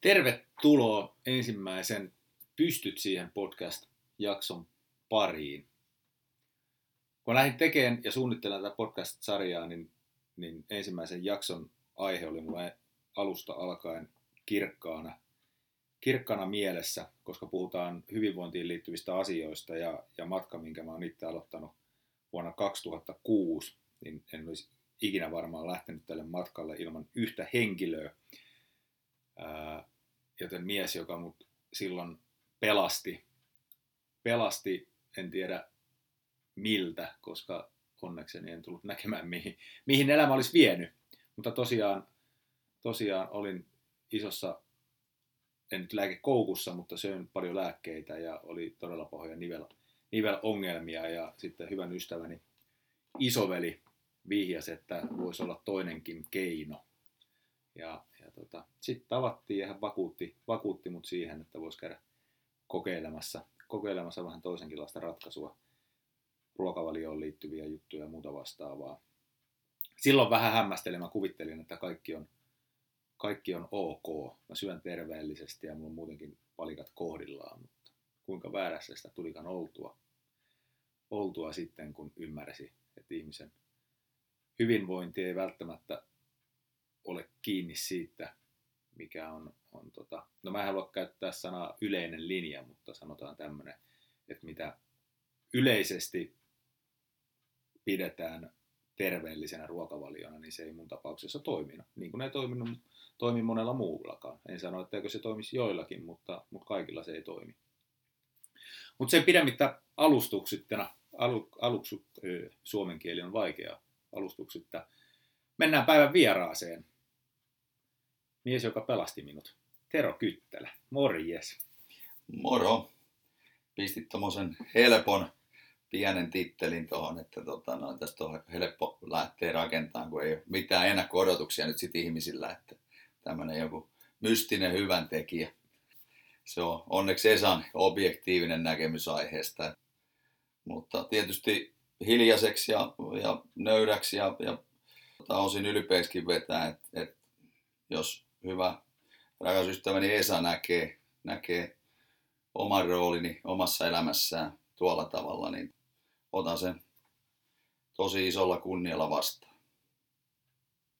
Tervetuloa ensimmäisen Pystyt siihen podcast-jakson pariin. Kun lähdin tekemään ja suunnittelemaan tätä podcast-sarjaa, niin, niin ensimmäisen jakson aihe oli mulle alusta alkaen kirkkaana, kirkkaana mielessä, koska puhutaan hyvinvointiin liittyvistä asioista ja, ja matka, minkä mä oon itse aloittanut vuonna 2006, niin en olisi ikinä varmaan lähtenyt tälle matkalle ilman yhtä henkilöä. Joten mies, joka mut silloin pelasti, pelasti, en tiedä miltä, koska onnekseni en tullut näkemään, mihin, mihin elämä olisi vienyt. Mutta tosiaan, tosiaan olin isossa, en nyt lääkekoukussa, mutta söin paljon lääkkeitä ja oli todella pahoja nivel, nivelongelmia ja sitten hyvän ystäväni isoveli vihjasi, että voisi olla toinenkin keino. Ja, ja tota, sitten tavattiin ja hän vakuutti, vakuutti mut siihen, että voisi käydä kokeilemassa, kokeilemassa vähän toisenkinlaista ratkaisua, ruokavalioon liittyviä juttuja ja muuta vastaavaa. Silloin vähän hämmästelin, mä kuvittelin, että kaikki on, kaikki on ok. Mä syön terveellisesti ja mulla on muutenkin palikat kohdillaan, mutta kuinka väärässä sitä tulikaan oltua, oltua sitten, kun ymmärsi, että ihmisen hyvinvointi ei välttämättä ole kiinni siitä, mikä on, on tota, no mä en halua käyttää sanaa yleinen linja, mutta sanotaan tämmöinen, että mitä yleisesti pidetään terveellisenä ruokavaliona, niin se ei mun tapauksessa toiminut. Niin kuin ei toiminut, toimi monella muullakaan. En sano, etteikö se toimisi joillakin, mutta, mutta kaikilla se ei toimi. Mutta sen pidemmittä alustuksittena, alu, aluksut, suomen kieli on vaikea alustuksitta. Mennään päivän vieraaseen. Mies, joka pelasti minut. Tero Kyttälä. Morjes. Moro. Pistit tuommoisen helpon pienen tittelin tuohon, että tota, no, tästä on helppo lähteä rakentamaan, kun ei ole mitään ennakko-odotuksia nyt sit ihmisillä, että tämmöinen joku mystinen hyvän tekijä. Se on onneksi Esan objektiivinen näkemys aiheesta. Mutta tietysti hiljaiseksi ja, ja nöydäksi ja, ja tota, osin ylpeäksikin vetää, että et, jos hyvä rakas ystäväni Esa näkee, näkee oman roolini omassa elämässään tuolla tavalla, niin otan sen tosi isolla kunnialla vastaan.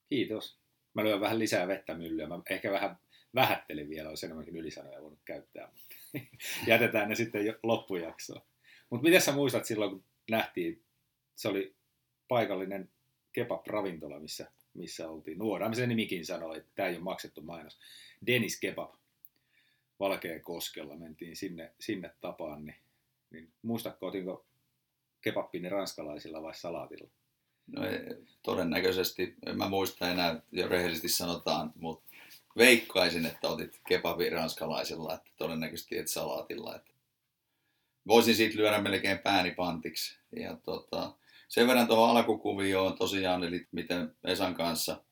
Kiitos. Mä lyön vähän lisää vettä myllyä. Mä ehkä vähän vähättelin vielä, olisi enemmänkin ylisanoja voinut käyttää, mutta jätetään ne sitten loppujaksoon. Mutta miten sä muistat silloin, kun nähtiin, se oli paikallinen kebab-ravintola, missä, missä oltiin nuorena. Se nimikin sanoi, että tämä ei ole maksettu mainos. Dennis Kebab koskella mentiin sinne, sinne tapaan, niin, niin muistatko, otinko kebabini ranskalaisilla vai salaatilla? No ei, todennäköisesti, en mä muista enää, jo rehellisesti sanotaan, mutta veikkaisin, että otit kebabin ranskalaisilla, että todennäköisesti et salaatilla. Että voisin siitä lyödä melkein pääni pantiksi. Ja tota, sen verran tuohon alkukuvioon tosiaan, eli miten Esan kanssa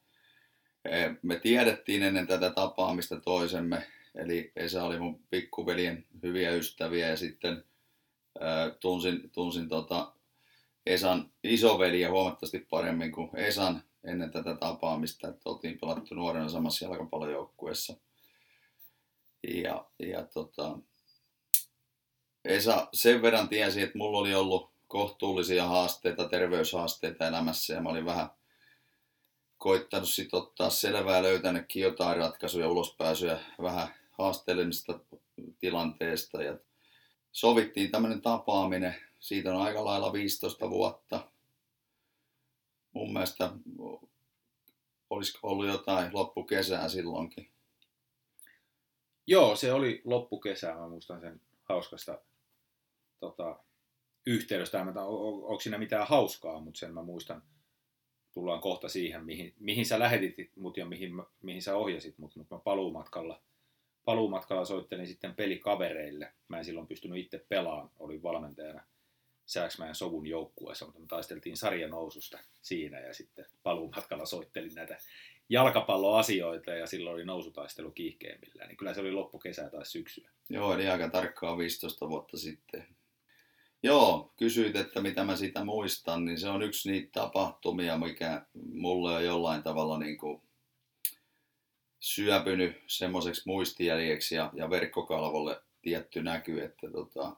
eh, me tiedettiin ennen tätä tapaamista toisemme, eli Esa oli mun pikkuveljen hyviä ystäviä ja sitten ää, tunsin, tunsin tota Esan isoveliä huomattavasti paremmin kuin Esan ennen tätä tapaamista, että oltiin pelattu nuorena samassa jalkapallojoukkueessa. Ja, ja tota, Esa sen verran tiesi, että mulla oli ollut kohtuullisia haasteita, terveyshaasteita elämässä ja mä olin vähän koittanut sit ottaa selvää, löytänytkin jotain ratkaisuja, ulospääsyä vähän haasteellisesta tilanteesta ja sovittiin tämmöinen tapaaminen. Siitä on aika lailla 15 vuotta. Mun mielestä olisiko ollut jotain loppukesää silloinkin. Joo, se oli loppukesää. Mä muistan sen hauskasta tota, yhteydestä. Mä, on, onko siinä mitään hauskaa, mutta sen mä muistan, tullaan kohta siihen, mihin, mihin sä lähetit mut ja mihin, mihin sä ohjasit mut, mutta mä paluumatkalla, paluumatkalla soittelin sitten pelikavereille. Mä en silloin pystynyt itse pelaamaan, olin valmentajana Sääksmäen sovun joukkueessa, mutta me taisteltiin sarjan noususta siinä ja sitten paluumatkalla soittelin näitä jalkapalloasioita ja silloin oli nousutaistelu kiihkeimmillään, niin kyllä se oli loppukesää tai syksyä. Joo, eli aika tarkkaan 15 vuotta sitten. Joo, kysyit, että mitä mä siitä muistan, niin se on yksi niitä tapahtumia, mikä mulle on jollain tavalla niin kuin syöpynyt semmoiseksi muistijäljeksi ja, ja verkkokalvolle tietty näky, että tota,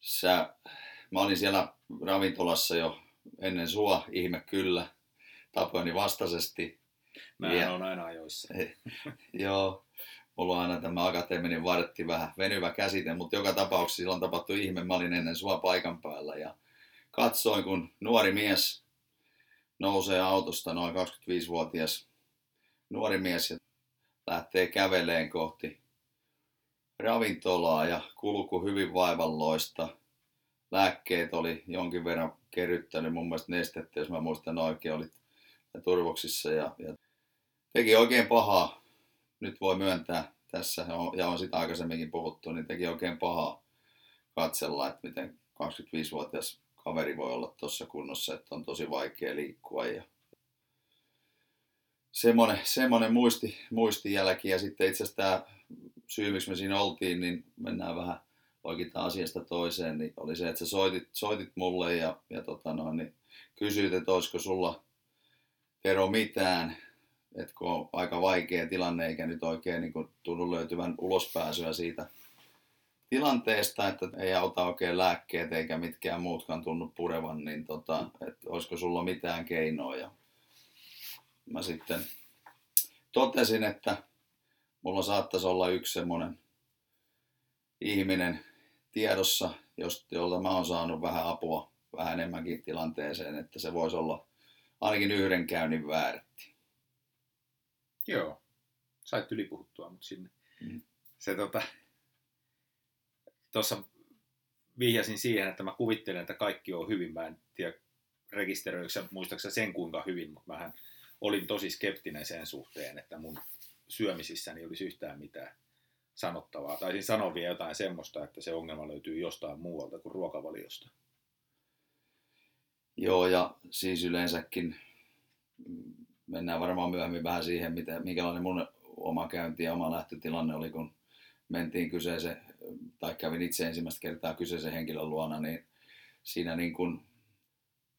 sä, mä olin siellä ravintolassa jo ennen sua, ihme kyllä, tapojeni vastaisesti. Mä ja, on aina ajoissa. joo, on aina tämä akateeminen vartti vähän venyvä käsite, mutta joka tapauksessa silloin tapahtui ihme. Mä olin ennen sua paikan päällä ja katsoin, kun nuori mies nousee autosta, noin 25-vuotias nuori mies, ja lähtee käveleen kohti ravintolaa ja kulku hyvin vaivalloista. Lääkkeet oli jonkin verran kerryttänyt, mun mielestä nestettä, jos mä muistan oikein, oli turvoksissa ja, ja teki oikein pahaa. Nyt voi myöntää tässä, ja on sitä aikaisemminkin puhuttu, niin teki oikein pahaa katsella, että miten 25-vuotias kaveri voi olla tuossa kunnossa, että on tosi vaikea liikkua ja semmoinen, semmoinen muisti, muistijälki. Ja sitten itse asiassa tämä syy, miksi me siinä oltiin, niin mennään vähän oikeastaan asiasta toiseen, niin oli se, että sä soitit, soitit mulle ja, ja tota noin, niin kysyit, että olisiko sulla Tero mitään, että kun on aika vaikea tilanne eikä nyt oikein niin kuin, tunnu löytyvän ulospääsyä siitä tilanteesta, että ei auta oikein lääkkeet eikä mitkään muutkaan tunnu purevan, niin tota, että olisiko sulla mitään keinoa. Ja mä sitten totesin, että mulla saattaisi olla yksi semmoinen ihminen tiedossa, jolta mä oon saanut vähän apua vähän enemmänkin tilanteeseen, että se voisi olla ainakin yhden käynnin väärätti. Joo, sait ylipuhuttua mut sinne. Mm. Se tota, tuossa vihjasin siihen, että mä kuvittelen, että kaikki on hyvin. Mä en tiedä, rekisteröiksä, muistaaksä sen kuinka hyvin, mutta mähän olin tosi skeptinen sen suhteen, että mun syömisissäni olisi yhtään mitään sanottavaa. Taisin sanoa vielä jotain semmoista, että se ongelma löytyy jostain muualta kuin ruokavaliosta. Joo, ja siis yleensäkin mennään varmaan myöhemmin vähän siihen, miten, minkälainen mun oma käynti ja oma lähtötilanne oli, kun mentiin kyseisen, tai kävin itse ensimmäistä kertaa kyseisen henkilön luona, niin siinä niin kuin,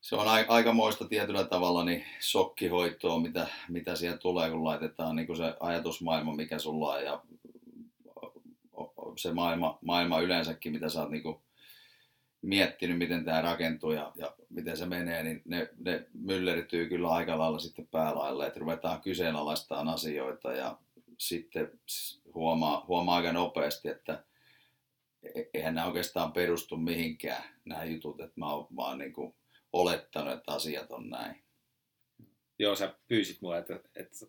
se on aikamoista tietyllä tavalla niin sokkihoitoa, mitä, mitä siellä tulee, kun laitetaan niin kuin se ajatusmaailma, mikä sulla on, ja se maailma, maailma yleensäkin, mitä sä oot niin kuin miettinyt, miten tämä rakentuu ja, ja miten se menee, niin ne, ne myllertyy kyllä aika lailla sitten päälaille, että ruvetaan kyseenalaistamaan asioita ja sitten huomaa, huomaa aika nopeasti, että e, eihän nämä oikeastaan perustu mihinkään, nämä jutut, että mä oon vaan niin kuin olettanut, että asiat on näin. Joo, sä pyysit mua, että, että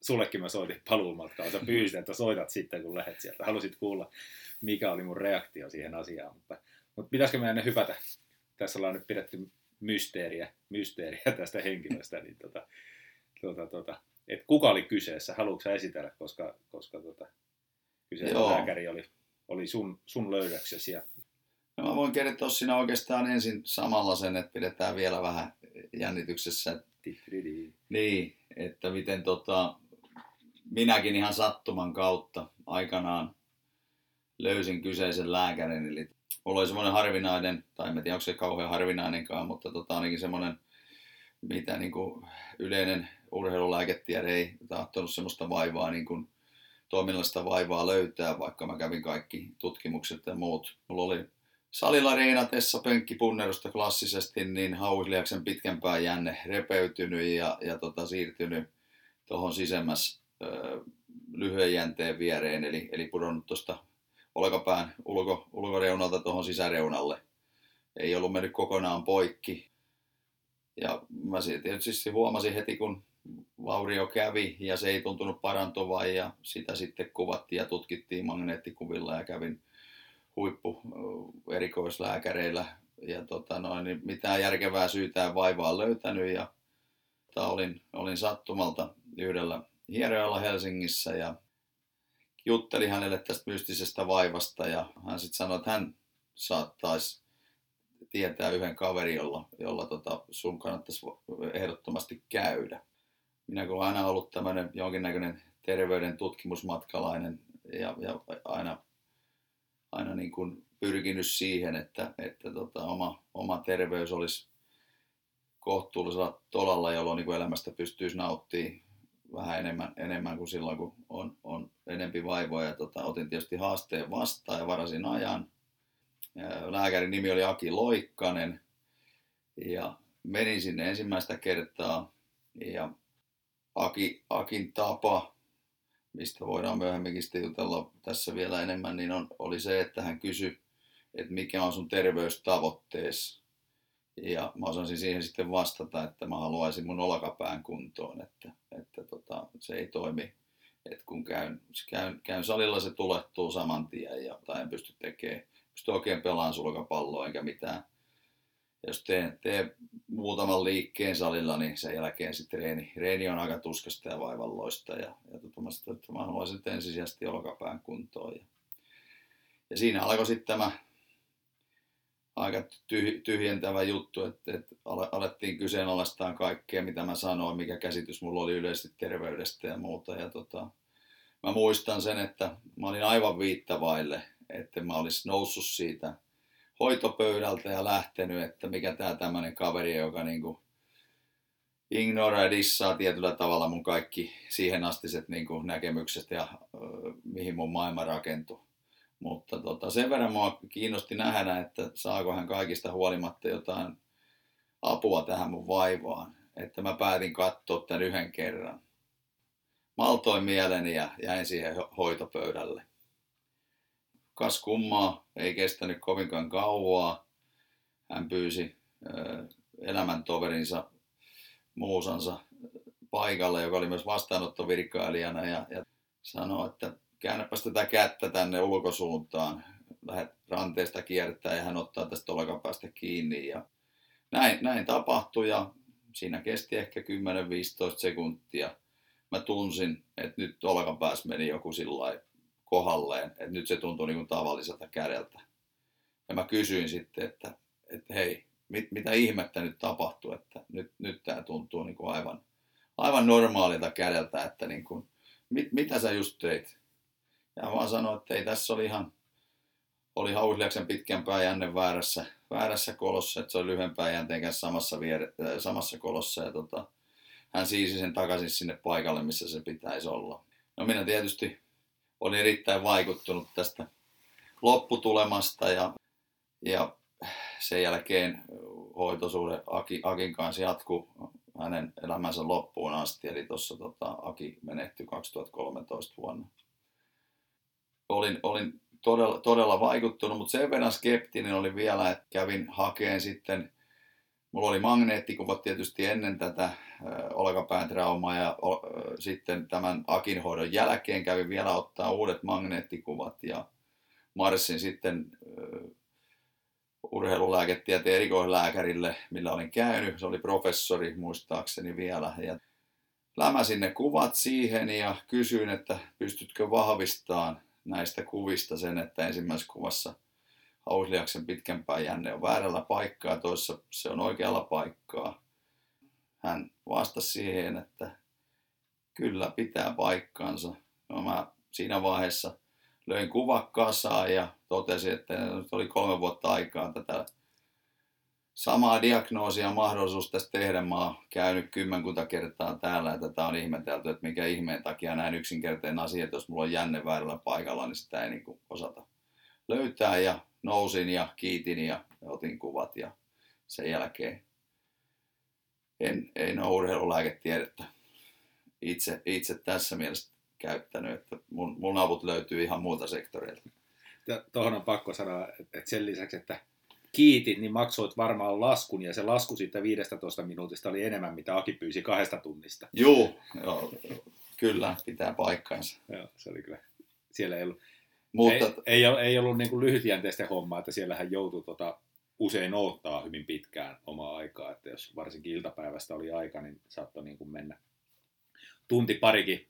sullekin mä soitin paluumatkaan, sä pyysit, että soitat sitten, kun lähdet sieltä. Halusit kuulla, mikä oli mun reaktio siihen asiaan, mutta, mutta pitäisikö meidän hypätä? Tässä ollaan nyt pidetty mysteeriä, mysteeriä tästä henkilöstä, niin tota, tota, tota, et kuka oli kyseessä, haluatko esitellä, koska, koska tota, kyseessä Joo. lääkäri oli, oli sun, sun löydöksesi. Ja... No, mä voin kertoa siinä oikeastaan ensin samalla sen, että pidetään vielä vähän jännityksessä. Niin, että miten tota, minäkin ihan sattuman kautta aikanaan löysin kyseisen lääkärin. Eli mulla oli semmoinen harvinainen, tai en tiedä onko se kauhean harvinainenkaan, mutta tota, ainakin semmoinen, mitä niin kuin yleinen urheilulääketiede ei tahtonut semmoista vaivaa, niin kuin toiminnallista vaivaa löytää, vaikka mä kävin kaikki tutkimukset ja muut. Mulla oli salilla reenatessa penkkipunnerusta klassisesti, niin hauisliaksen pitkänpää jänne repeytynyt ja, ja tota, siirtynyt tuohon sisemmäs ö, lyhyen jänteen viereen, eli, eli pudonnut tuosta olkapään ulko, ulkoreunalta tuohon sisäreunalle. Ei ollut mennyt kokonaan poikki. Ja mä tietysti huomasin heti, kun vaurio kävi ja se ei tuntunut parantuvan ja sitä sitten kuvattiin ja tutkittiin magneettikuvilla ja kävin huippu erikoislääkäreillä ja tota noin, niin mitään järkevää syytään vaivaa löytänyt ja olin, olin sattumalta yhdellä hierojalla Helsingissä ja juttelin hänelle tästä mystisestä vaivasta ja hän sitten sanoi, että hän saattaisi tietää yhden kaverin, jolla, jolla tota sun kannattaisi ehdottomasti käydä. Minä kun olen aina ollut tämmöinen jonkinnäköinen terveyden tutkimusmatkalainen ja, ja aina, aina niin kuin pyrkinyt siihen, että, että tota, oma, oma terveys olisi kohtuullisella tolalla, jolloin niin kuin elämästä pystyisi nauttimaan vähän enemmän, enemmän kuin silloin, kun on enempi vaivoja. Ja tota, otin tietysti haasteen vastaan ja varasin ajan. Ja lääkärin nimi oli Aki Loikkanen. Ja menin sinne ensimmäistä kertaa. Ja Aki, Akin tapa, mistä voidaan myöhemminkin sitten jutella tässä vielä enemmän, niin on, oli se, että hän kysyi, että mikä on sun terveystavoitteesi. Ja mä osasin siihen sitten vastata, että mä haluaisin mun olkapään kuntoon, että, että tota, se ei toimi. Et kun käyn, käyn, käyn salilla, se tulettuu saman tien ja, tai en pysty tekemään, pysty oikein pelaamaan sulkapalloa enkä mitään. Ja jos teen, teen muutaman liikkeen salilla, niin sen jälkeen sitten reeni, reeni on aika tuskasta ja vaivalloista. Ja, ja tota, mä, sitten, että mä haluaisin ensisijaisesti olkapään kuntoon. Ja, ja siinä alkoi sitten tämä aika tyhjentävä juttu, että, että alettiin kyseenalaistaa kaikkea, mitä mä sanoin, mikä käsitys mulla oli yleisesti terveydestä ja muuta. Ja tota, mä muistan sen, että mä olin aivan viittavaille, että mä olisin noussut siitä hoitopöydältä ja lähtenyt, että mikä tää tämmöinen kaveri, joka niinku ignoraa ja dissaa tietyllä tavalla mun kaikki siihen astiset niinku näkemykset ja ö, mihin mun maailma rakentui. Mutta tota, sen verran mua kiinnosti nähdä, että saako hän kaikista huolimatta jotain apua tähän mun vaivaan. Että mä päätin katsoa tämän yhden kerran. Maltoin mieleni ja jäin siihen hoitopöydälle. Kas kummaa, ei kestänyt kovinkaan kauaa. Hän pyysi elämäntoverinsa muusansa paikalle, joka oli myös vastaanottovirkailijana ja, ja sanoi, että käännäpäs tätä kättä tänne ulkosuuntaan, lähdet ranteesta kiertää ja hän ottaa tästä olkapäästä kiinni. Ja näin, näin tapahtui ja siinä kesti ehkä 10-15 sekuntia. Mä tunsin, että nyt olkapääs meni joku sillä kohalleen, että nyt se tuntui niin kuin tavalliselta kädeltä. Ja mä kysyin sitten, että, että hei, mit, mitä ihmettä nyt tapahtuu, että nyt, nyt tämä tuntuu niin kuin aivan, aivan normaalilta kädeltä, että niin kuin, mit, mitä sä just teit? Ja vaan sanoin, että ei tässä oli ihan, oli hausliaksen pitkän jänne väärässä, väärässä kolossa, että se oli lyhempää jänteen kanssa samassa, viere, äh, samassa kolossa. Ja tota, hän siisi sen takaisin sinne paikalle, missä se pitäisi olla. No minä tietysti olin erittäin vaikuttunut tästä lopputulemasta ja, ja sen jälkeen hoitosuhde Aki, Akin kanssa jatkuu hänen elämänsä loppuun asti. Eli tuossa tota, Aki menehtyi 2013 vuonna olin, olin todella, todella vaikuttunut, mutta sen verran skeptinen oli vielä, että kävin hakeen sitten, mulla oli magneettikuvat tietysti ennen tätä olkapään traumaa ja o, sitten tämän Akin hoidon jälkeen kävin vielä ottaa uudet magneettikuvat ja marssin sitten urheilulääketieteen erikoislääkärille, millä olin käynyt. Se oli professori muistaakseni vielä. Ja lämäsin ne kuvat siihen ja kysyin, että pystytkö vahvistamaan näistä kuvista sen, että ensimmäisessä kuvassa hausliaksen pitkämpää jänne on väärällä paikkaa, toisessa se on oikealla paikkaa. Hän vastasi siihen, että kyllä pitää paikkansa. No mä siinä vaiheessa löin kuva kasaan ja totesin, että nyt oli kolme vuotta aikaa tätä samaa diagnoosia mahdollisuus tästä tehdä. Mä oon käynyt kymmenkunta kertaa täällä ja tätä on ihmetelty, että mikä ihmeen takia näin yksinkertainen asia, että jos mulla on jänne väärällä paikalla, niin sitä ei niin osata löytää. Ja nousin ja kiitin ja otin kuvat ja sen jälkeen en, en ole urheilulääketiedettä itse, itse tässä mielessä käyttänyt, että mun, mun avut löytyy ihan muuta sektoreilta. Tuohon on pakko sanoa, että sen lisäksi, että kiitin, niin maksoit varmaan laskun, ja se lasku siitä 15 minuutista oli enemmän, mitä Aki pyysi kahdesta tunnista. Joo, joo kyllä, pitää paikkaansa. Joo, se oli kyllä, siellä ei ollut, Mutta... ei, ei, ei ollut niin lyhytjänteistä hommaa, että siellähän joutui tota, usein odottaa hyvin pitkään omaa aikaa, että jos varsinkin iltapäivästä oli aika, niin saattoi niin kuin mennä tunti parikin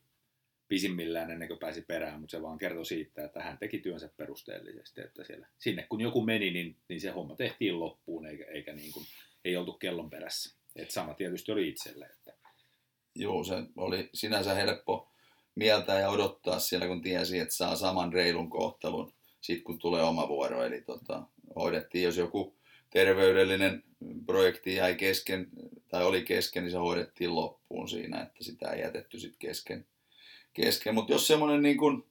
pisimmillään ennen kuin pääsi perään, mutta se vaan kertoi siitä, että hän teki työnsä perusteellisesti, että siellä, sinne kun joku meni, niin, niin se homma tehtiin loppuun, eikä, eikä niin kuin, ei oltu kellon perässä. Et sama tietysti oli itselle. Että... Joo, se oli sinänsä helppo mieltä ja odottaa siellä, kun tiesi, että saa saman reilun kohtelun sitten, kun tulee oma vuoro. Eli tota, hoidettiin, jos joku terveydellinen projekti jäi kesken, tai oli kesken, niin se hoidettiin loppuun siinä, että sitä ei jätetty sitten kesken. Kesken. Mutta jos semmoinen niin kun,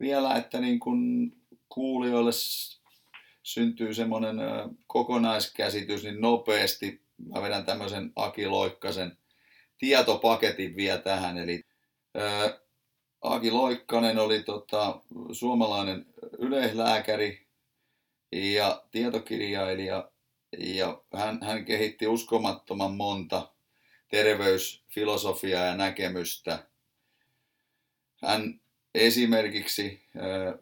vielä, että niin kun kuulijoille syntyy semmoinen kokonaiskäsitys, niin nopeasti mä vedän tämmöisen Aki Loikkasen tietopaketin vielä tähän. Eli ää, Aki Loikkanen oli tota, suomalainen yleislääkäri ja tietokirjailija ja hän, hän kehitti uskomattoman monta terveysfilosofiaa ja näkemystä. Hän esimerkiksi äh,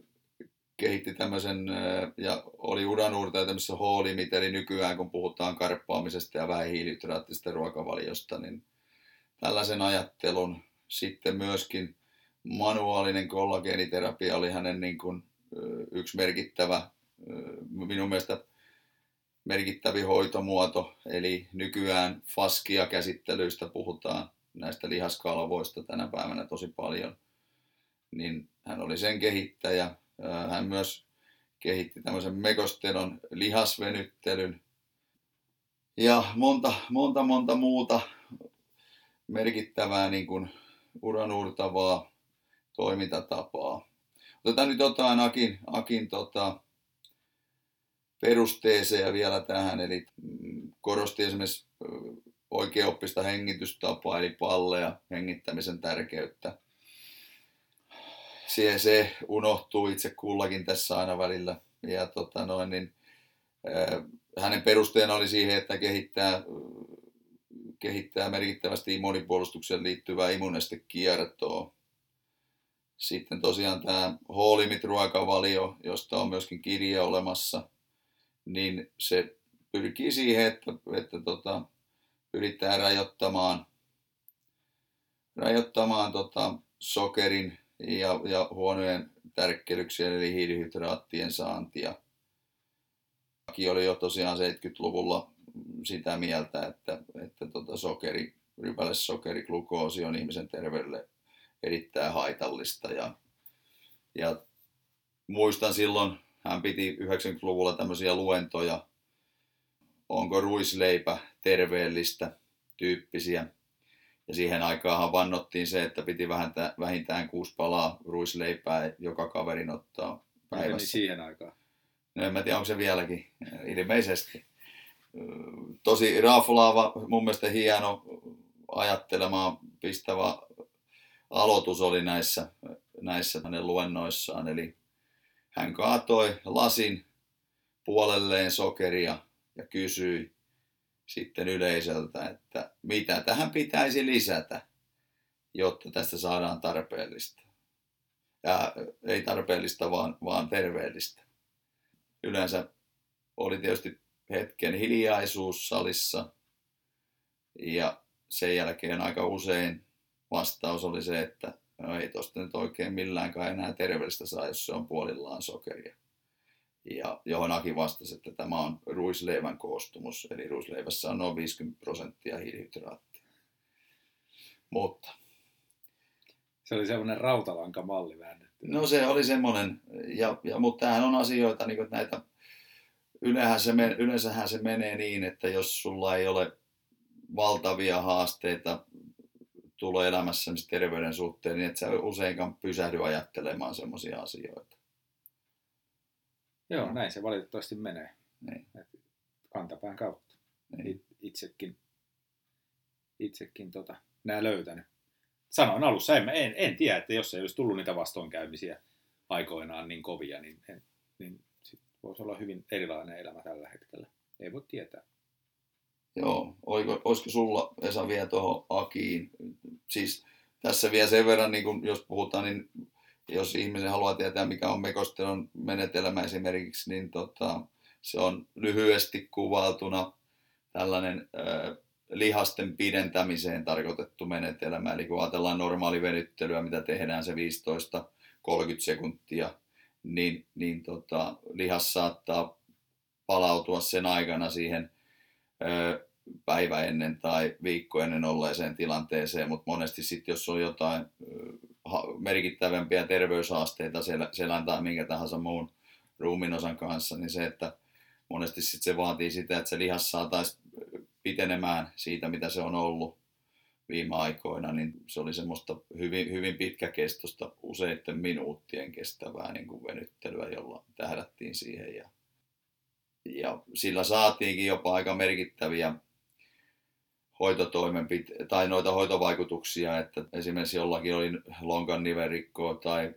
kehitti tämmöisen äh, ja oli uranuurtaja tämmöisessä H-limit, eli nykyään kun puhutaan karppaamisesta ja vähähiilihydraattisesta ruokavaliosta, niin tällaisen ajattelun. Sitten myöskin manuaalinen kollageeniterapia oli hänen niin kuin, yksi merkittävä, minun mielestä merkittävin hoitomuoto, eli nykyään faskia-käsittelyistä puhutaan, näistä lihaskalvoista tänä päivänä tosi paljon, niin hän oli sen kehittäjä. Hän myös kehitti tämmöisen mekostenon lihasvenyttelyn ja monta, monta, monta muuta merkittävää niin kuin uranuurtavaa toimintatapaa. Otetaan nyt jotain Akin, Akin tota, perusteeseen vielä tähän, eli korosti esimerkiksi oikeaoppista hengitystapaa, eli palleja, hengittämisen tärkeyttä. Siihen se unohtuu itse kullakin tässä aina välillä. Ja tota noin, niin, äh, hänen perusteena oli siihen, että kehittää, kehittää merkittävästi immunipuolustukseen liittyvää immunestekiertoa. Sitten tosiaan tämä H-limit-ruokavalio, josta on myöskin kirja olemassa – niin se pyrkii siihen, että, että tota, yrittää rajoittamaan, rajoittamaan tota, sokerin ja, ja huonojen tärkkelyksien eli hiilihydraattien saantia. Aki oli jo tosiaan 70-luvulla sitä mieltä, että, että tota sokeri, rypälesokeri, glukoosi on ihmisen terveydelle erittäin haitallista. Ja, ja muistan silloin hän piti 90-luvulla tämmöisiä luentoja, onko ruisleipä terveellistä tyyppisiä. Ja siihen aikaan vannottiin se, että piti vähintään kuusi palaa ruisleipää joka kaverin ottaa päivässä. Niin siihen aikaan? No en mä tiedä, onko se vieläkin. Ilmeisesti. Tosi raflaava, mun mielestä hieno ajattelemaan pistävä aloitus oli näissä, näissä hänen luennoissaan. Eli hän kaatoi lasin puolelleen sokeria ja kysyi sitten yleisöltä, että mitä tähän pitäisi lisätä, jotta tästä saadaan tarpeellista. Ja ei tarpeellista, vaan, vaan terveellistä. Yleensä oli tietysti hetken hiljaisuus salissa ja sen jälkeen aika usein vastaus oli se, että No ei tosta nyt oikein milläänkään enää terveellistä saa, jos se on puolillaan sokeria. Ja johon Aki vastasi, että tämä on ruisleivän koostumus, eli ruisleivässä on noin 50 prosenttia hiilihydraattia. Mutta. Se oli semmoinen rautalankamalli väännetty. No se oli semmoinen, ja, ja, mutta tämähän on asioita, niin kuin näitä, yleensähän se, yleensähän se menee niin, että jos sulla ei ole valtavia haasteita tulee elämässä terveyden suhteen, niin et sä useinkaan pysähdy ajattelemaan semmoisia asioita. Joo, näin se valitettavasti menee. Niin. kantapään kautta. Niin. Itsekin, itsekin tota, nämä löytänyt. Sanoin alussa, en, en, en tiedä, että jos ei olisi tullut niitä vastoinkäymisiä aikoinaan niin kovia, niin, en, niin sit voisi olla hyvin erilainen elämä tällä hetkellä. Ei voi tietää. Joo, oiko, olisiko sulla Esa vielä tuohon Akiin? Siis tässä vielä sen verran, niin kun, jos puhutaan, niin jos ihmisen haluaa tietää, mikä on mekostelun menetelmä esimerkiksi, niin tota, se on lyhyesti kuvailtuna tällainen äh, lihasten pidentämiseen tarkoitettu menetelmä. Eli kun ajatellaan normaali venyttelyä, mitä tehdään se 15-30 sekuntia, niin, niin tota, lihas saattaa palautua sen aikana siihen päivä ennen tai viikko ennen olleeseen tilanteeseen, mutta monesti sitten, jos on jotain merkittävämpiä terveyshaasteita selän tai minkä tahansa muun ruuminosan kanssa, niin se, että monesti sit se vaatii sitä, että se lihas saataisiin pitenemään siitä, mitä se on ollut viime aikoina, niin se oli semmoista hyvin, hyvin pitkäkestoista, useiden minuuttien kestävää niin kuin venyttelyä, jolla tähdättiin siihen. Ja, ja sillä saatiinkin jopa aika merkittäviä hoitotoimenpiteitä tai noita hoitovaikutuksia, että esimerkiksi jollakin oli lonkan nivelrikkoa tai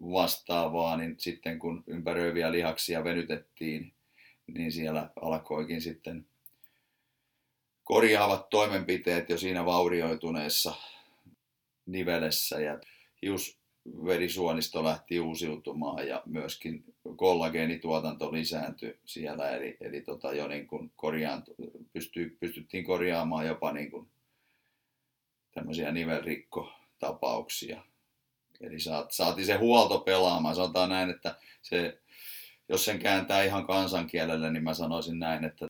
vastaavaa, niin sitten kun ympäröiviä lihaksia venytettiin, niin siellä alkoikin sitten korjaavat toimenpiteet jo siinä vaurioituneessa nivelessä. Ja hiusverisuonisto lähti uusiutumaan ja myöskin kollageenituotanto lisääntyi siellä, eli, eli tota jo niin kuin korjaan, pysty, pystyttiin korjaamaan jopa niin kuin tämmöisiä nivelrikkotapauksia. Eli saat, saatiin se huolto pelaamaan. Sanotaan näin, että se, jos sen kääntää ihan kansankielelle, niin mä sanoisin näin, että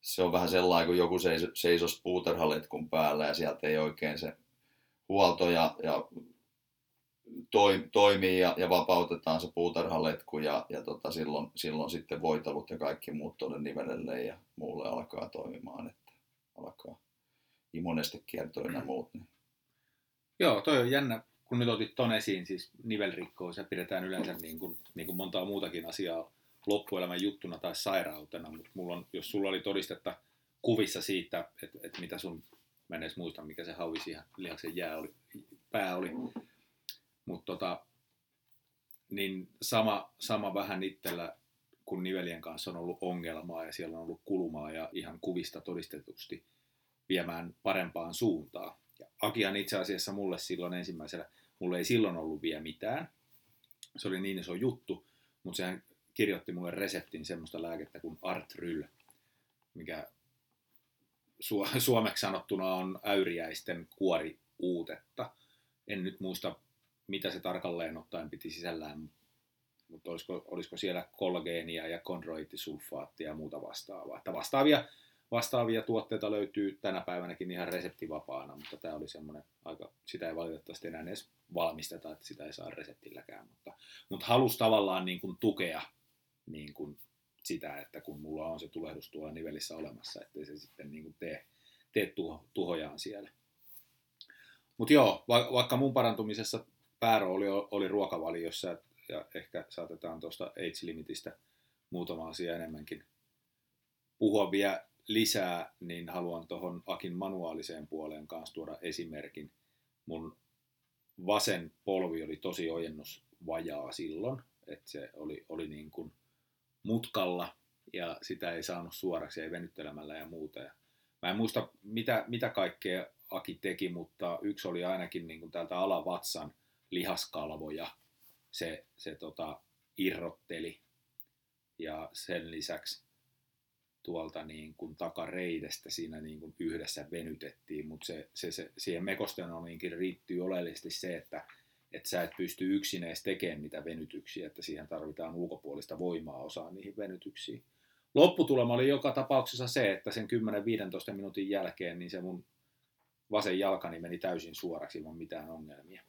se on vähän sellainen, kun joku seis, seisos puutarhaletkun päällä ja sieltä ei oikein se huolto ja, ja toi, toimii ja, ja, vapautetaan se puutarhaletku ja, ja tota, silloin, silloin sitten voitelut ja kaikki muut tuonne nivelelle ja muulle alkaa toimimaan, että alkaa imunestekiertoja ja muut. Niin. Joo, toi on jännä, kun nyt otit ton esiin, siis nivelrikkous ja pidetään yleensä niin kuin, niin kuin montaa muutakin asiaa loppuelämän juttuna tai sairautena, mutta mulla on, jos sulla oli todistetta kuvissa siitä, että, että mitä sun, mä en edes muista, mikä se hauvi siihen lihaksen jää oli, pää oli, mutta tota, niin sama, sama vähän itsellä, kun nivelien kanssa on ollut ongelmaa ja siellä on ollut kulumaa ja ihan kuvista todistetusti viemään parempaan suuntaan. Ja Akihan itse asiassa mulle silloin ensimmäisellä, mulle ei silloin ollut vielä mitään. Se oli niin iso juttu, mutta sehän kirjoitti mulle reseptin semmoista lääkettä kuin Artryl, mikä su- suomeksi sanottuna on äyriäisten kuoriuutetta. En nyt muista, mitä se tarkalleen ottaen piti sisällään, mutta olisiko, olisiko siellä kollageenia ja kondroittisulfaattia ja muuta vastaavaa. Että vastaavia, vastaavia tuotteita löytyy tänä päivänäkin ihan reseptivapaana, mutta tämä oli semmoinen aika, sitä ei valitettavasti enää edes valmisteta, että sitä ei saa reseptilläkään, mutta, mutta halusi tavallaan niin kuin tukea niin kuin sitä, että kun mulla on se tulehdus tuolla nivelissä olemassa, ettei se sitten niin kuin tee, tee tuho, tuhojaan siellä. Mutta joo, va, vaikka mun parantumisessa päärooli oli, ruokavaliossa, ja ehkä saatetaan tuosta AIDS-limitistä muutama asia enemmänkin puhua vielä lisää, niin haluan tuohon Akin manuaaliseen puoleen kanssa tuoda esimerkin. Mun vasen polvi oli tosi ojennusvajaa silloin, että se oli, oli niin kuin mutkalla ja sitä ei saanut suoraksi, ei venyttelemällä ja muuta. Ja mä en muista, mitä, mitä kaikkea Aki teki, mutta yksi oli ainakin niin kuin täältä alavatsan lihaskalvoja. Se, se tota, irrotteli ja sen lisäksi tuolta niin kuin takareidestä siinä niin kuin yhdessä venytettiin, mutta se, se, se, siihen mekostenomiinkin riittyy oleellisesti se, että että sä et pysty yksin edes tekemään niitä venytyksiä, että siihen tarvitaan ulkopuolista voimaa osaa niihin venytyksiin. Lopputulema oli joka tapauksessa se, että sen 10-15 minuutin jälkeen niin se mun vasen jalkani meni täysin suoraksi ilman mitään ongelmia.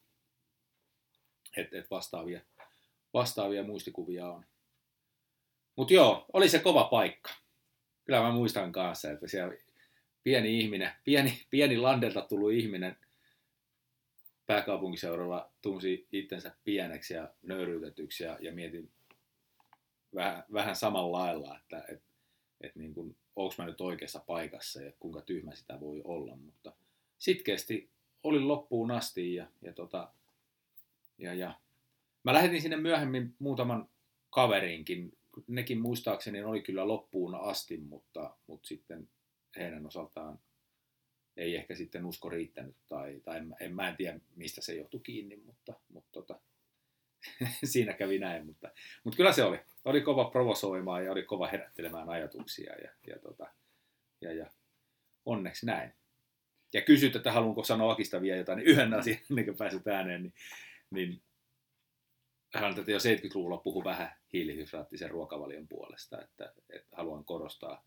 Et, et vastaavia, vastaavia muistikuvia on. Mutta joo, oli se kova paikka. Kyllä mä muistan kanssa, että siellä pieni ihminen, pieni, pieni landelta tullut ihminen pääkaupunkiseudulla tunsi itsensä pieneksi ja nöyryytetyksi ja, ja mietin vähän, vähän samalla lailla, että et, et niin kuin, onko mä nyt oikeassa paikassa ja kuinka tyhmä sitä voi olla, mutta sitkeästi olin loppuun asti ja, ja, tota, ja, ja mä lähetin sinne myöhemmin muutaman kaverinkin, nekin muistaakseni oli kyllä loppuun asti, mutta, mutta sitten heidän osaltaan ei ehkä sitten usko riittänyt tai, tai en, en, mä en tiedä mistä se johtui kiinni, mutta, mutta tota, siinä kävi näin. Mutta, mutta kyllä se oli. Oli kova provosoimaan ja oli kova herättelemään ajatuksia ja, ja, tota, ja, ja onneksi näin. Ja kysyt, että haluanko sanoa Akista vielä jotain, niin yhden asian ennen kuin pääset ääneen, niin, niin hän tätä jo 70-luvulla puhui vähän hiilihydraattisen ruokavalion puolesta, että, että haluan korostaa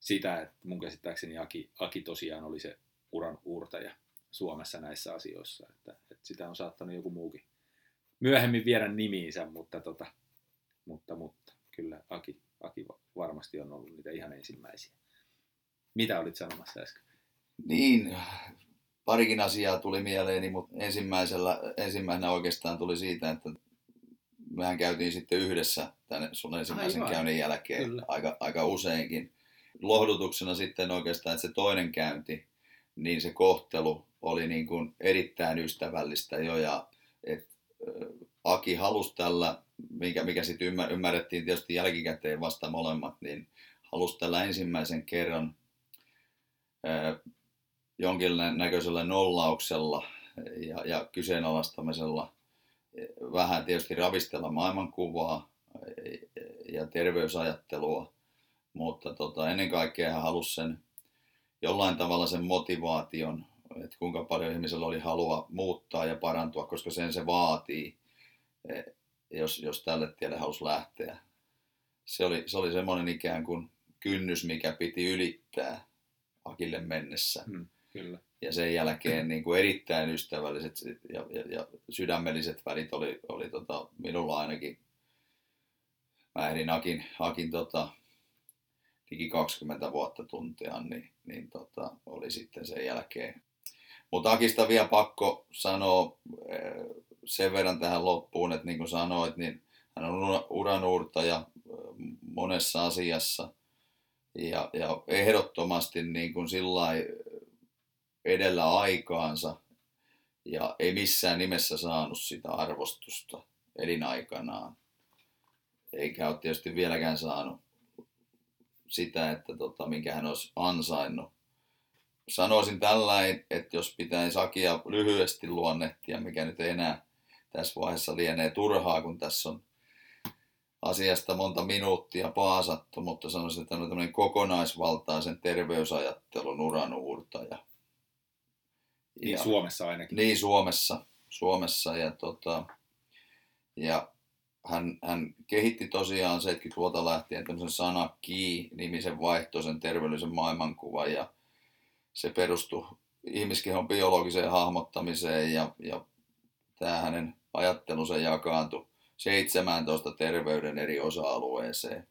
sitä, että mun käsittääkseni Aki, Aki tosiaan oli se uran uurtaja Suomessa näissä asioissa, että, että sitä on saattanut joku muukin myöhemmin viedä nimiinsä, mutta, tota, mutta, mutta kyllä Aki, Aki varmasti on ollut niitä ihan ensimmäisiä. Mitä olit sanomassa äsken? Niin, parikin asiaa tuli mieleeni, mutta ensimmäisellä, ensimmäisenä oikeastaan tuli siitä, että mehän käytiin sitten yhdessä tänne sun ensimmäisen Aivan. käynnin jälkeen aika, aika useinkin. Lohdutuksena sitten oikeastaan, että se toinen käynti, niin se kohtelu oli niin kuin erittäin ystävällistä jo ja et, Aki halusi tällä, mikä, mikä sitten ymmärrettiin tietysti jälkikäteen vasta molemmat, niin halusi tällä ensimmäisen kerran jonkinlainen näköisellä nollauksella ja, ja kyseenalaistamisella vähän tietysti ravistella maailmankuvaa ja terveysajattelua, mutta tota, ennen kaikkea hän halusi sen jollain tavalla sen motivaation, että kuinka paljon ihmisellä oli halua muuttaa ja parantua, koska sen se vaatii, jos, jos tälle tielle halusi lähteä. Se oli, se oli semmoinen ikään kuin kynnys, mikä piti ylittää Akille mennessä. Hmm, kyllä. Ja sen jälkeen niin kuin erittäin ystävälliset ja, ja, ja sydämelliset välit oli, oli tota, minulla ainakin. Mä ehdin Akin, Akin tota, liki 20 vuotta tuntia, niin, niin tota, oli sitten sen jälkeen. Mutta Akista vielä pakko sanoa eh, sen verran tähän loppuun, että niin kuin sanoit, niin hän on uranuurtaja eh, monessa asiassa ja, ja ehdottomasti niin kuin edellä aikaansa ja ei missään nimessä saanut sitä arvostusta elinaikanaan. Eikä ole tietysti vieläkään saanut sitä, että tota, minkä hän olisi ansainnut. Sanoisin tällainen, että jos pitäisi Sakia lyhyesti luonnehtia, mikä nyt ei enää tässä vaiheessa lienee turhaa, kun tässä on asiasta monta minuuttia paasattu, mutta sanoisin, että on tämmöinen kokonaisvaltaisen terveysajattelun uranuurtaja. Niin ja, Suomessa ainakin. Niin Suomessa, Suomessa ja, tota, ja hän, hän kehitti tosiaan 70-luvulta lähtien tämmöisen sana nimisen vaihtoisen terveellisen maailmankuvan ja se perustui ihmiskehon biologiseen hahmottamiseen ja, ja tämä hänen ajattelunsa jakaantui 17 terveyden eri osa-alueeseen.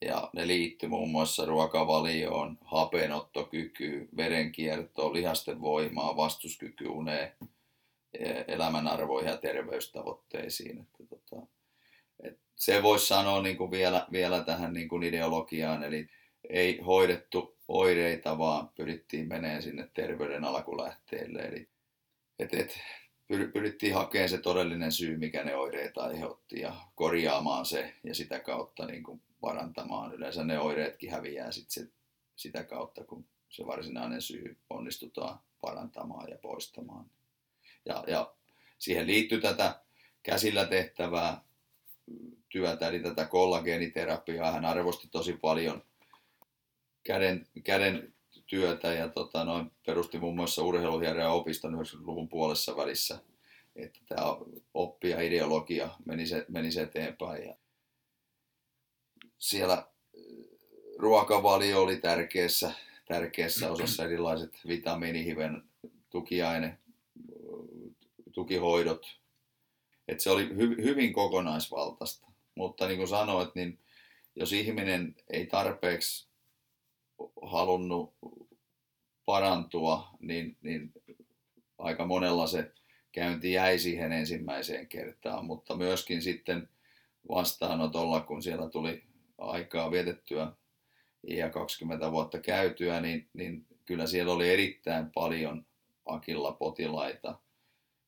Ja ne liittyi muun muassa ruokavalioon, hapenottokykyyn, verenkiertoon, lihasten voimaan, vastuskyky uneen, elämänarvoihin ja terveystavoitteisiin. Että tota, et se voisi sanoa niin kuin vielä, vielä tähän niin kuin ideologiaan, eli ei hoidettu oireita, vaan pyrittiin meneen sinne terveyden alkulähteelle. Eli et, et, pyrittiin hakemaan se todellinen syy, mikä ne oireet aiheutti ja korjaamaan se ja sitä kautta niin kuin parantamaan. Yleensä ne oireetkin häviää sit se, sitä kautta, kun se varsinainen syy onnistutaan parantamaan ja poistamaan. Ja, ja siihen liittyy tätä käsillä tehtävää työtä, eli tätä kollageeniterapiaa. Hän arvosti tosi paljon käden, käden työtä ja tota, noin, perusti muun muassa urheiluhiereen opiston 90-luvun puolessa välissä, että tämä oppi ja ideologia menisi, menisi eteenpäin. Ja siellä ruokavalio oli tärkeässä, tärkeässä osassa erilaiset vitamiinihiven tukiaine, tukihoidot. Et se oli hy, hyvin kokonaisvaltaista. Mutta niin kuin sanoit, niin jos ihminen ei tarpeeksi halunnut parantua, niin, niin aika monella se käynti jäi siihen ensimmäiseen kertaan, mutta myöskin sitten vastaanotolla, kun siellä tuli aikaa vietettyä ja 20 vuotta käytyä, niin, niin kyllä siellä oli erittäin paljon Akilla potilaita,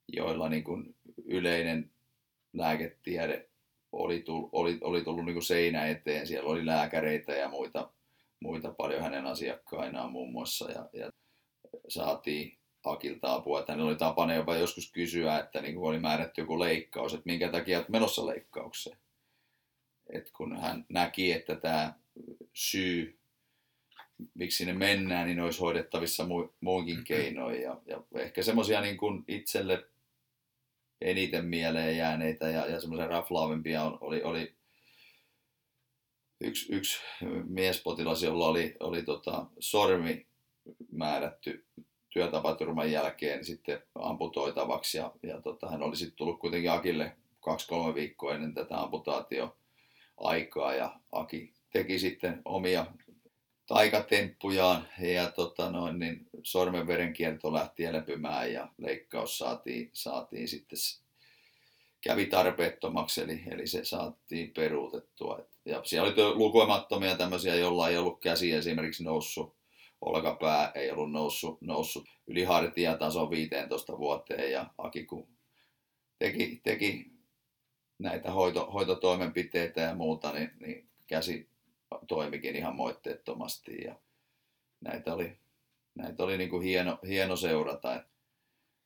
joilla niin kuin yleinen lääketiede oli tullut, oli, oli tullut niin kuin seinä eteen. Siellä oli lääkäreitä ja muita, muita paljon hänen asiakkainaan muun muassa ja, ja saatiin Akilta apua. Että hänellä oli tapana jopa joskus kysyä, että niin kuin oli määrätty joku leikkaus, että minkä takia olet menossa leikkaukseen. Et kun hän näki, että tämä syy, miksi sinne mennään, niin olisi hoidettavissa mu- muinkin keinoin. Ja, ja ehkä semmoisia niin kuin itselle eniten mieleen jääneitä ja, ja semmoisia raflaavimpia oli, oli yksi, yksi miespotilas, jolla oli, oli tota, sormi määrätty työtapaturman jälkeen sitten amputoitavaksi ja, ja tota, hän oli sitten tullut kuitenkin Akille kaksi-kolme viikkoa ennen tätä amputaatio aikaa ja Aki teki sitten omia taikatemppujaan ja tota noin, niin sormenverenkierto lähti elepymään ja leikkaus saatiin, saatiin sitten kävi tarpeettomaksi, eli, eli se saatiin peruutettua. Ja siellä oli lukemattomia tämmöisiä, joilla ei ollut käsi esimerkiksi noussut, olkapää ei ollut noussut, noussut yli hartiatason 15 vuoteen, ja Aki kun teki, teki näitä hoito, hoitotoimenpiteitä ja muuta, niin, niin käsi toimikin ihan moitteettomasti, ja näitä oli, näitä oli niin kuin hieno, hieno seurata.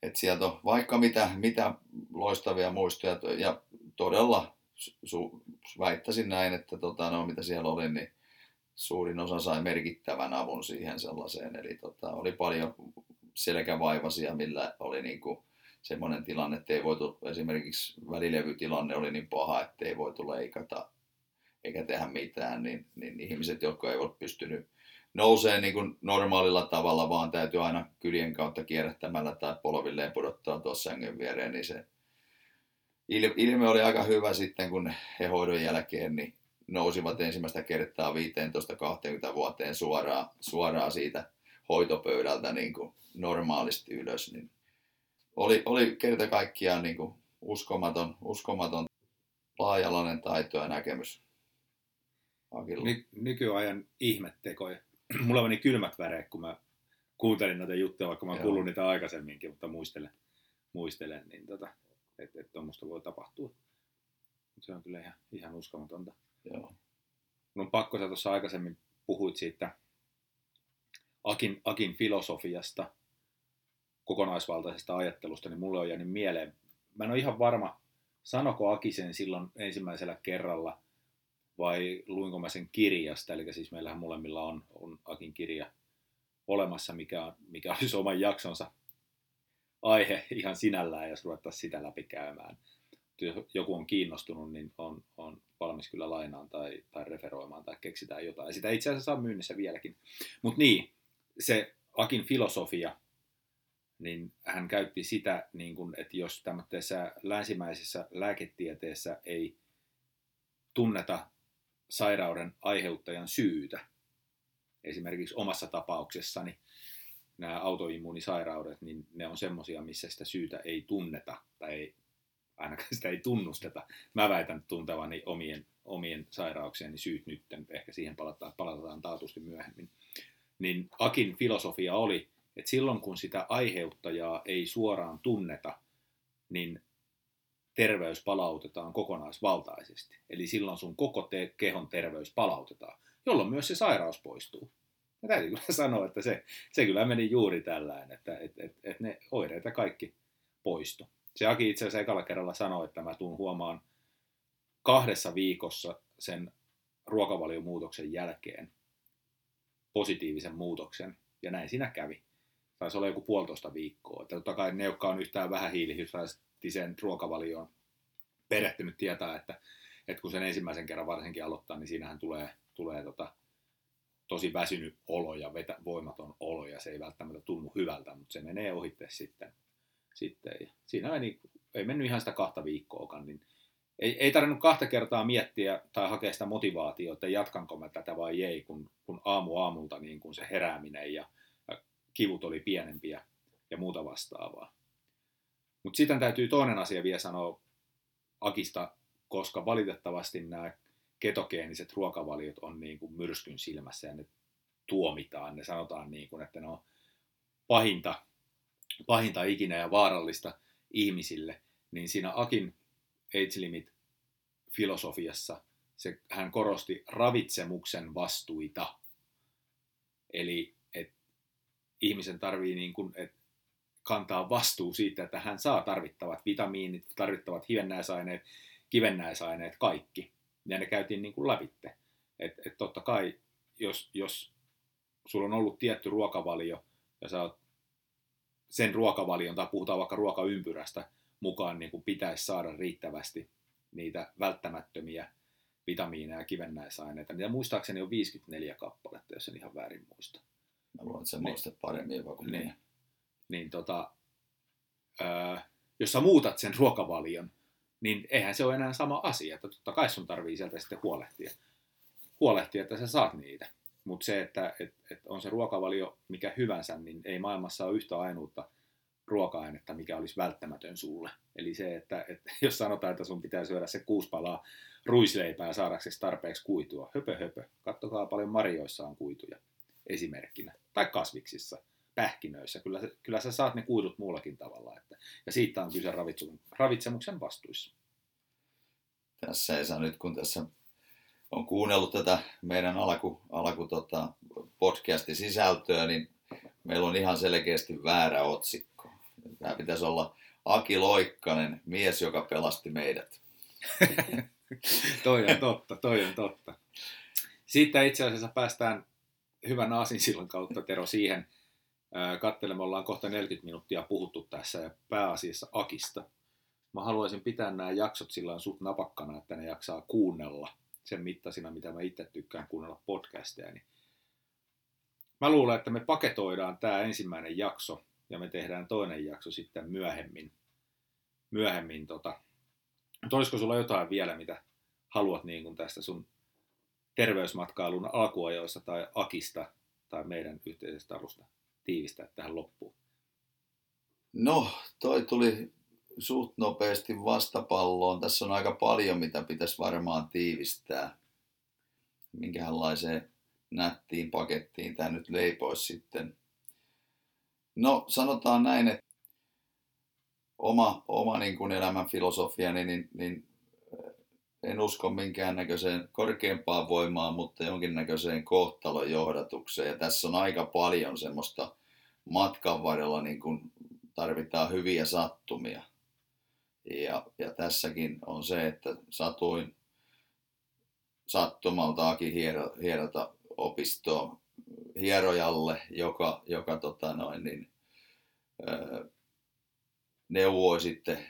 Et sieltä on vaikka mitä, mitä loistavia muistoja ja todella su, väittäisin näin, että tota, no, mitä siellä oli, niin suurin osa sai merkittävän avun siihen sellaiseen. Eli tota, oli paljon selkävaivasia, millä oli niin kuin semmoinen tilanne, että ei voitu, esimerkiksi välilevytilanne oli niin paha, että ei voitu leikata eikä tehdä mitään, niin, niin ihmiset, jotka eivät pystynyt nousee niin kuin normaalilla tavalla, vaan täytyy aina kyljen kautta kierrättämällä tai polvilleen pudottaa tuossa sängyn viereen, niin se ilme oli aika hyvä sitten, kun he hoidon jälkeen niin nousivat ensimmäistä kertaa 15-20 vuoteen suoraan, suoraan siitä hoitopöydältä niin kuin normaalisti ylös, niin oli, oli kerta kaikkiaan niin kuin uskomaton, uskomaton laajalainen taito ja näkemys. Ny- nykyajan ihmettekoja mulla meni kylmät väreet, kun mä kuuntelin näitä juttuja, vaikka mä oon kuullut niitä aikaisemminkin, mutta muistelen, muistelen niin tota, että et tuommoista voi tapahtua. Se on kyllä ihan, ihan uskomatonta. Joo. Mun on pakko, sä tuossa aikaisemmin puhuit siitä Akin, Akin filosofiasta, kokonaisvaltaisesta ajattelusta, niin mulle on jäänyt mieleen. Mä en ole ihan varma, sanoko Aki sen silloin ensimmäisellä kerralla, vai luinko mä sen kirjasta, eli siis meillähän molemmilla on, on Akin kirja olemassa, mikä, mikä olisi oman jaksonsa aihe ihan sinällään, jos ruvettaisiin sitä läpi käymään. Jos joku on kiinnostunut, niin on, on valmis kyllä lainaan tai, tai referoimaan tai keksitään jotain. Sitä itse asiassa on myynnissä vieläkin. Mutta niin, se Akin filosofia, niin hän käytti sitä, niin kun, että jos tämmöisessä länsimäisessä lääketieteessä ei tunneta sairauden aiheuttajan syytä. Esimerkiksi omassa tapauksessani nämä autoimmuunisairaudet, niin ne on semmoisia, missä sitä syytä ei tunneta tai ei, ainakaan sitä ei tunnusteta. Mä väitän tuntevani omien, omien sairauksieni syyt nyt, ehkä siihen palataan, palataan taatusti myöhemmin. Niin Akin filosofia oli, että silloin kun sitä aiheuttajaa ei suoraan tunneta, niin terveys palautetaan kokonaisvaltaisesti. Eli silloin sun koko te- kehon terveys palautetaan, jolloin myös se sairaus poistuu. Ja täytyy kyllä sanoa, että se, se kyllä meni juuri tällään, että et, et, et ne oireet ja kaikki poistu. Se Aki itse asiassa ekalla kerralla sanoi, että mä tuun huomaan kahdessa viikossa sen ruokavaliomuutoksen jälkeen positiivisen muutoksen, ja näin siinä kävi. Taisi olla joku puolitoista viikkoa. Että totta kai ne, jotka on yhtään vähän hiilihydraattisia eettiseen ruokavalioon perehtynyt tietää, että, että kun sen ensimmäisen kerran varsinkin aloittaa, niin siinähän tulee, tulee tota, tosi väsynyt olo ja vetä, voimaton olo ja se ei välttämättä tunnu hyvältä, mutta se menee ohitte sitten. sitten. Ja siinä meni, ei mennyt ihan sitä kahta viikkoakaan, niin ei, ei tarvinnut kahta kertaa miettiä tai hakea sitä motivaatiota, että jatkanko mä tätä vai ei, kun, kun aamu aamulta niin kun se herääminen ja kivut oli pienempiä ja muuta vastaavaa. Mutta sitten täytyy toinen asia vielä sanoa Akista, koska valitettavasti nämä ketogeeniset ruokavaliot on niin kuin myrskyn silmässä ja ne tuomitaan. Ne sanotaan niin kuin, että ne on pahinta, pahinta ikinä ja vaarallista ihmisille. Niin siinä Akin Age Limit filosofiassa hän korosti ravitsemuksen vastuita. Eli ihmisen tarvii, niin kuin, että kantaa vastuu siitä, että hän saa tarvittavat vitamiinit, tarvittavat hivennäisaineet, kivennäisaineet, kaikki. Ja ne käytiin niin kuin läpitte. Että et totta kai, jos, jos sulla on ollut tietty ruokavalio ja sä oot sen ruokavalion, tai puhutaan vaikka ruokaympyrästä, mukaan niin kuin pitäisi saada riittävästi niitä välttämättömiä vitamiineja ja kivennäisaineita. Niitä muistaakseni on 54 kappaletta, jos en ihan väärin muista. Mä luulen, että sä niin, paremmin jopa kuin niin niin tota, ää, jos sä muutat sen ruokavalion, niin eihän se ole enää sama asia. Että totta kai sun tarvii sieltä sitten huolehtia, huolehtia että sä saat niitä. Mutta se, että et, et on se ruokavalio mikä hyvänsä, niin ei maailmassa ole yhtä ainuutta ruoka-ainetta, mikä olisi välttämätön sulle. Eli se, että, että jos sanotaan, että sun pitää syödä se kuusi palaa ruisleipää saadaksesi tarpeeksi kuitua, höpö höpö, kattokaa paljon marjoissa on kuituja esimerkkinä, tai kasviksissa, pähkinöissä, kyllä, kyllä sä saat ne kuidut muullakin tavalla, että, ja siitä on kyse ravitsemuksen vastuissa. Tässä ei saa nyt, kun tässä on kuunnellut tätä meidän alku, alku tota, podcastin sisältöä, niin meillä on ihan selkeästi väärä otsikko. Tämä pitäisi olla Aki Loikkanen, mies, joka pelasti meidät. toi on totta, toi on totta. Siitä itse asiassa päästään hyvän aasinsillan kautta, Tero, siihen kattelemme. Ollaan kohta 40 minuuttia puhuttu tässä ja pääasiassa Akista. Mä haluaisin pitää nämä jaksot sillä suht napakkana, että ne jaksaa kuunnella sen mittaisina, mitä mä itse tykkään kuunnella podcasteja. Niin mä luulen, että me paketoidaan tämä ensimmäinen jakso ja me tehdään toinen jakso sitten myöhemmin. myöhemmin tota. olisiko sulla jotain vielä, mitä haluat niin kuin tästä sun terveysmatkailun alkuajoista tai Akista tai meidän yhteisestä alusta tiivistää tähän loppuun? No, toi tuli suht nopeasti vastapalloon. Tässä on aika paljon, mitä pitäisi varmaan tiivistää. Minkälaiseen nättiin pakettiin tämä nyt leipoisi sitten. No, sanotaan näin, että oma, oma niin kuin elämän filosofiani, niin, niin en usko minkäännäköiseen korkeampaan voimaan, mutta jonkinnäköiseen kohtalon johdatukseen. Ja tässä on aika paljon semmoista matkan varrella niin kuin tarvitaan hyviä sattumia. Ja, ja tässäkin on se, että satuin sattumaltaakin hiero, hierota opistoon hierojalle, joka, joka tota noin, niin, neuvoi sitten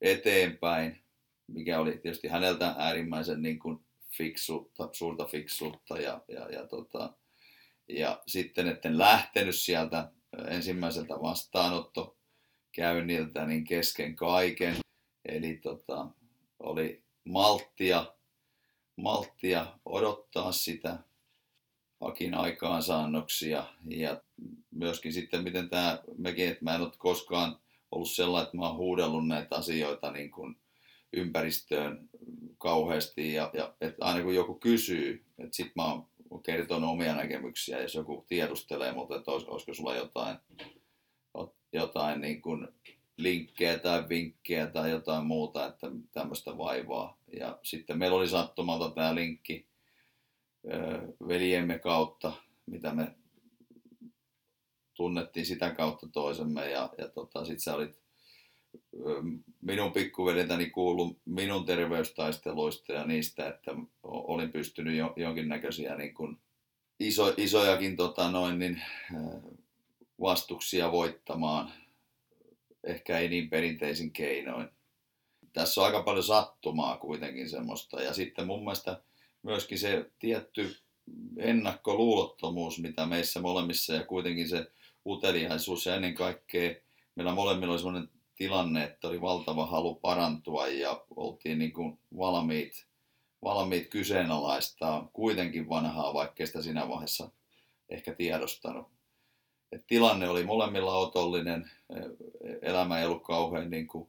eteenpäin mikä oli tietysti häneltä äärimmäisen niin kuin fiksuutta, suurta fiksuutta ja, ja, ja, tota, ja sitten etten lähtenyt sieltä ensimmäiseltä vastaanottokäynniltä niin kesken kaiken. Eli tota, oli malttia, malttia odottaa sitä Akin aikaansaannoksia ja myöskin sitten miten tämä, mekin, että mä en ole koskaan ollut sellainen, että mä oon huudellut näitä asioita niin kuin ympäristöön kauheasti ja, ja että aina kun joku kysyy, että sit mä oon kertonut omia näkemyksiä, jos joku tiedustelee mutta että olis, olisiko sulla jotain, jotain niin kuin linkkejä tai vinkkejä tai jotain muuta, että tämmöistä vaivaa. Ja sitten meillä oli sattumalta tämä linkki veljemme kautta, mitä me tunnettiin sitä kautta toisemme ja, ja tota, sitten sä olit minun pikkuveljeltäni kuulu minun terveystaisteluista ja niistä, että olin pystynyt jo, jonkinnäköisiä niin kuin iso, isojakin tota noin, niin, vastuksia voittamaan. Ehkä ei niin perinteisin keinoin. Tässä on aika paljon sattumaa kuitenkin semmoista. Ja sitten mun mielestä myöskin se tietty ennakkoluulottomuus, mitä meissä molemmissa ja kuitenkin se uteliaisuus ja ennen kaikkea meillä molemmilla oli semmoinen tilanne, että oli valtava halu parantua ja oltiin niin kuin valmiit, valmiit kyseenalaistaa kuitenkin vanhaa, vaikka sitä siinä vaiheessa ehkä tiedostanut. Et tilanne oli molemmilla otollinen, elämä ei ollut kauhean niin kuin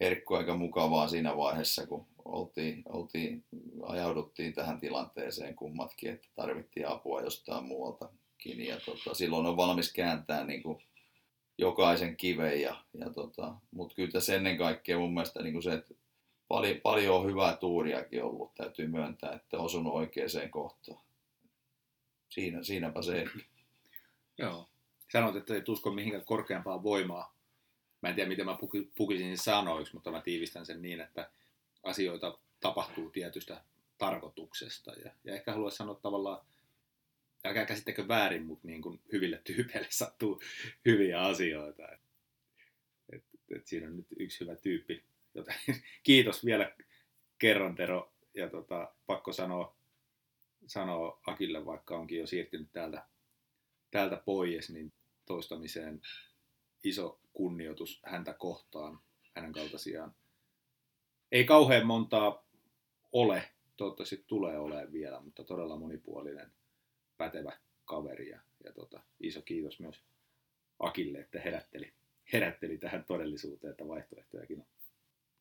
herkku eikä mukavaa siinä vaiheessa, kun oltiin, oltiin, ajauduttiin tähän tilanteeseen kummatkin, että tarvittiin apua jostain muualtakin. Ja tota, silloin on valmis kääntää niin kuin jokaisen kiven. Ja, ja tota, Mutta kyllä tässä ennen kaikkea mun mielestä niin kuin se, että paljon, paljon on hyvää tuuriakin ollut, täytyy myöntää, että osunut oikeaan kohtaan. Siinä, siinäpä se. Joo. Sanoit, että ei usko mihinkään korkeampaa voimaa. Mä en tiedä, miten mä pukisin sanoiksi, mutta mä tiivistän sen niin, että asioita tapahtuu tietystä tarkoituksesta. Ja, ja ehkä haluaisin sanoa tavallaan älkää käsittäkö väärin, mutta niin kuin hyville tyypeille sattuu hyviä asioita. Et, et, et siinä on nyt yksi hyvä tyyppi. Joten, kiitos vielä kerran Tero. Ja tota, pakko sanoa, sanoa Akille, vaikka onkin jo siirtynyt täältä, täältä pois, niin toistamiseen iso kunnioitus häntä kohtaan, hänen kaltaisiaan ei kauhean montaa ole, toivottavasti tulee olemaan vielä, mutta todella monipuolinen, pätevä kaveri ja, ja tota, iso kiitos myös Akille, että herätteli, herätteli tähän todellisuuteen, että vaihtoehtojakin on.